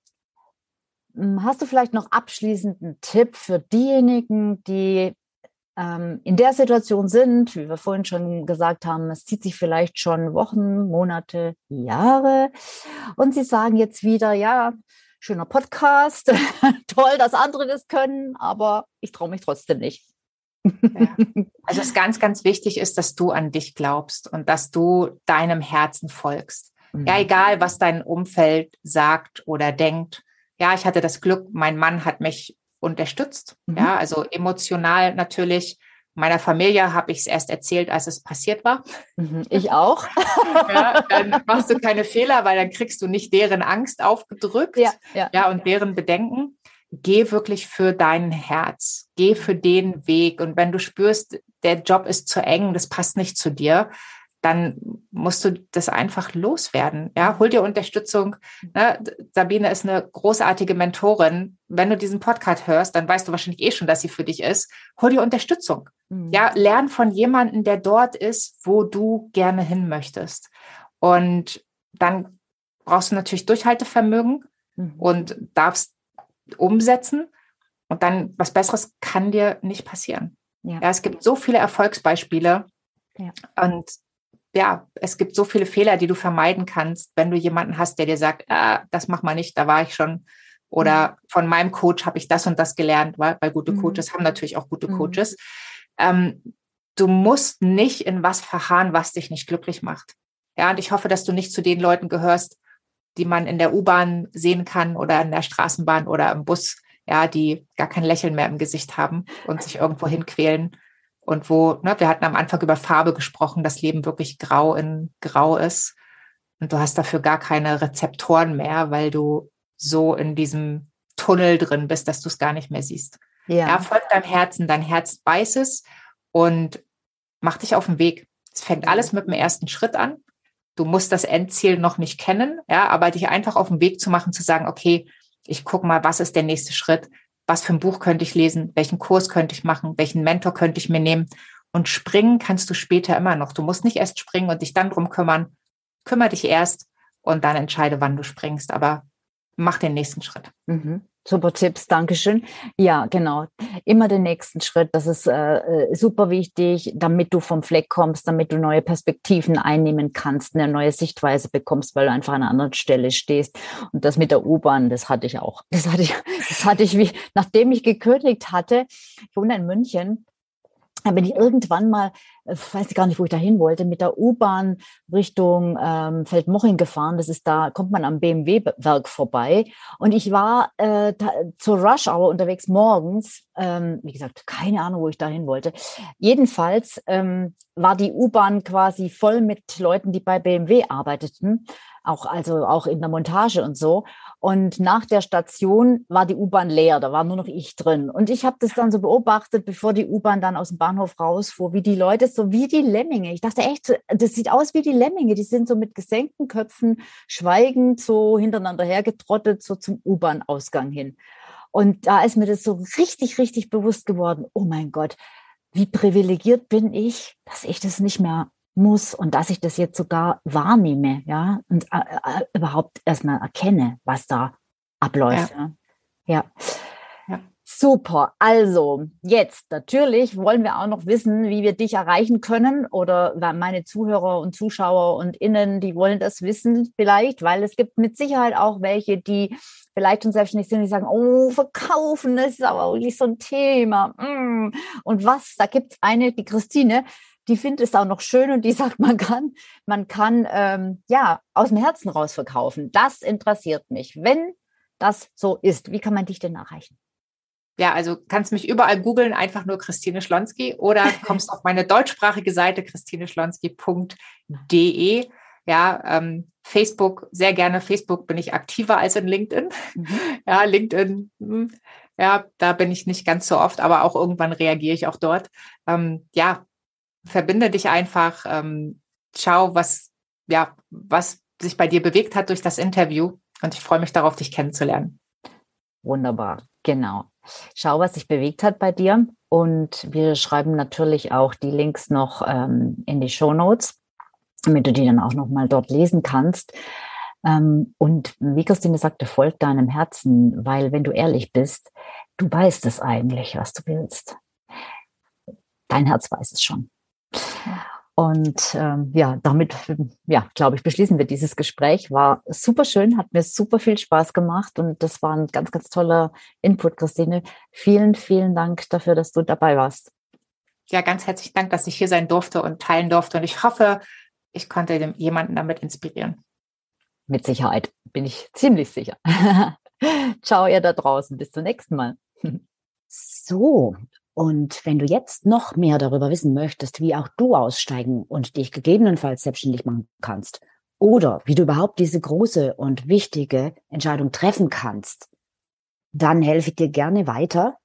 hast du vielleicht noch abschließend einen Tipp für diejenigen, die in der Situation sind, wie wir vorhin schon gesagt haben, es zieht sich vielleicht schon Wochen, Monate, Jahre. Und sie sagen jetzt wieder, ja, schöner Podcast, toll, dass andere das können, aber ich traue mich trotzdem nicht. Ja. Also es ganz, ganz wichtig ist, dass du an dich glaubst und dass du deinem Herzen folgst. Mhm. Ja, egal, was dein Umfeld sagt oder denkt. Ja, ich hatte das Glück, mein Mann hat mich unterstützt. Mhm. Ja, also emotional natürlich. Meiner Familie habe ich es erst erzählt, als es passiert war. Mhm, ich auch. ja, dann machst du keine Fehler, weil dann kriegst du nicht deren Angst aufgedrückt. Ja, ja. ja und deren Bedenken. Geh wirklich für dein Herz. Geh für den Weg. Und wenn du spürst, der Job ist zu eng, das passt nicht zu dir, dann musst du das einfach loswerden. Ja, hol dir Unterstützung. Ne? Sabine ist eine großartige Mentorin. Wenn du diesen Podcast hörst, dann weißt du wahrscheinlich eh schon, dass sie für dich ist. Hol dir Unterstützung. Mhm. Ja, lern von jemandem, der dort ist, wo du gerne hin möchtest. Und dann brauchst du natürlich Durchhaltevermögen mhm. und darfst umsetzen. Und dann was Besseres kann dir nicht passieren. Ja, ja es gibt so viele Erfolgsbeispiele. Ja. Und ja, es gibt so viele Fehler, die du vermeiden kannst, wenn du jemanden hast, der dir sagt, ah, das mach mal nicht, da war ich schon. Oder mhm. von meinem Coach habe ich das und das gelernt, weil, weil gute mhm. Coaches haben natürlich auch gute mhm. Coaches. Ähm, du musst nicht in was verharren, was dich nicht glücklich macht. Ja, und ich hoffe, dass du nicht zu den Leuten gehörst, die man in der U-Bahn sehen kann oder in der Straßenbahn oder im Bus, ja, die gar kein Lächeln mehr im Gesicht haben und sich irgendwo hinquälen und wo, ne, wir hatten am Anfang über Farbe gesprochen, das Leben wirklich grau in grau ist. Und du hast dafür gar keine Rezeptoren mehr, weil du so in diesem Tunnel drin bist, dass du es gar nicht mehr siehst. Ja. ja, folg deinem Herzen, dein Herz weiß es und mach dich auf den Weg. Es fängt alles mit dem ersten Schritt an. Du musst das Endziel noch nicht kennen, ja, aber dich einfach auf den Weg zu machen, zu sagen, okay, ich gucke mal, was ist der nächste Schritt? Was für ein Buch könnte ich lesen, welchen Kurs könnte ich machen, welchen Mentor könnte ich mir nehmen. Und springen kannst du später immer noch. Du musst nicht erst springen und dich dann drum kümmern. Kümmer dich erst und dann entscheide, wann du springst. Aber mach den nächsten Schritt. Mhm. Super Tipps, Dankeschön. Ja, genau. Immer den nächsten Schritt, das ist äh, äh, super wichtig, damit du vom Fleck kommst, damit du neue Perspektiven einnehmen kannst, eine neue Sichtweise bekommst, weil du einfach an einer anderen Stelle stehst. Und das mit der U-Bahn, das hatte ich auch. Das hatte ich, das hatte ich wie, nachdem ich gekündigt hatte, ich wohne in München, dann bin ich irgendwann mal, ich äh, weiß gar nicht, wo ich da hin wollte, mit der U-Bahn Richtung ähm, Feldmoching gefahren. Das ist da, kommt man am BMW-Werk vorbei. Und ich war äh, da, zur Rush-Hour unterwegs morgens. Ähm, wie gesagt, keine Ahnung, wo ich da hin wollte. Jedenfalls ähm, war die U-Bahn quasi voll mit Leuten, die bei BMW arbeiteten auch also auch in der Montage und so. Und nach der Station war die U-Bahn leer, da war nur noch ich drin. Und ich habe das dann so beobachtet, bevor die U-Bahn dann aus dem Bahnhof rausfuhr, wie die Leute so wie die Lemminge. Ich dachte echt, das sieht aus wie die Lemminge. Die sind so mit gesenkten Köpfen schweigend so hintereinander hergetrottet so zum U-Bahn-Ausgang hin. Und da ist mir das so richtig, richtig bewusst geworden. Oh mein Gott, wie privilegiert bin ich, dass ich das nicht mehr muss und dass ich das jetzt sogar wahrnehme, ja, und äh, äh, überhaupt erstmal erkenne, was da abläuft. Ja. ja. ja. Super. Also jetzt natürlich wollen wir auch noch wissen, wie wir dich erreichen können oder meine Zuhörer und Zuschauer und Innen, die wollen das wissen vielleicht, weil es gibt mit Sicherheit auch welche, die vielleicht schon selbstständig sind, die sagen, oh, verkaufen, das ist aber wirklich so ein Thema. Mm. Und was, da gibt es eine, die Christine, die findet es auch noch schön und die sagt, man kann, man kann ähm, ja aus dem Herzen raus verkaufen. Das interessiert mich. Wenn das so ist, wie kann man dich denn erreichen? Ja, also kannst mich überall googeln, einfach nur Christine Schlonski oder kommst auf meine deutschsprachige Seite christineschlonski.de. Ja, ähm, Facebook, sehr gerne. Facebook bin ich aktiver als in LinkedIn. Mhm. Ja, LinkedIn, hm, ja, da bin ich nicht ganz so oft, aber auch irgendwann reagiere ich auch dort. Ähm, ja, verbinde dich einfach, ähm, schau, was, ja, was sich bei dir bewegt hat durch das Interview. Und ich freue mich darauf, dich kennenzulernen. Wunderbar, genau. Schau, was sich bewegt hat bei dir. Und wir schreiben natürlich auch die Links noch ähm, in die Show Notes, damit du die dann auch noch mal dort lesen kannst. Ähm, und wie Christine sagte, folg deinem Herzen, weil wenn du ehrlich bist, du weißt es eigentlich, was du willst Dein Herz weiß es schon. Und ähm, ja, damit, ja, glaube ich, beschließen wir dieses Gespräch. War super schön, hat mir super viel Spaß gemacht und das war ein ganz, ganz toller Input, Christine. Vielen, vielen Dank dafür, dass du dabei warst. Ja, ganz herzlichen Dank, dass ich hier sein durfte und teilen durfte. Und ich hoffe, ich konnte jemanden damit inspirieren. Mit Sicherheit, bin ich ziemlich sicher. Ciao, ihr da draußen. Bis zum nächsten Mal. So, und wenn du jetzt noch mehr darüber wissen möchtest, wie auch du aussteigen und dich gegebenenfalls selbstständig machen kannst oder wie du überhaupt diese große und wichtige Entscheidung treffen kannst, dann helfe ich dir gerne weiter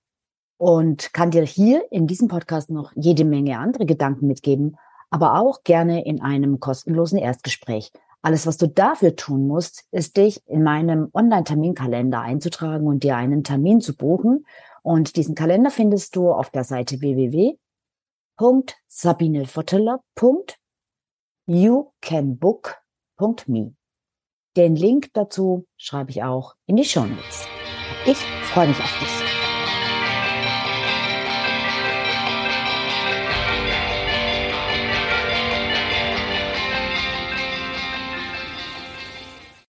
und kann dir hier in diesem Podcast noch jede Menge andere Gedanken mitgeben, aber auch gerne in einem kostenlosen Erstgespräch. Alles, was du dafür tun musst, ist dich in meinem Online-Terminkalender einzutragen und dir einen Termin zu buchen. Und diesen Kalender findest du auf der Seite www.sabinevotteler.youcanbook.me. Den Link dazu schreibe ich auch in die Show Notes. Ich freue mich auf dich.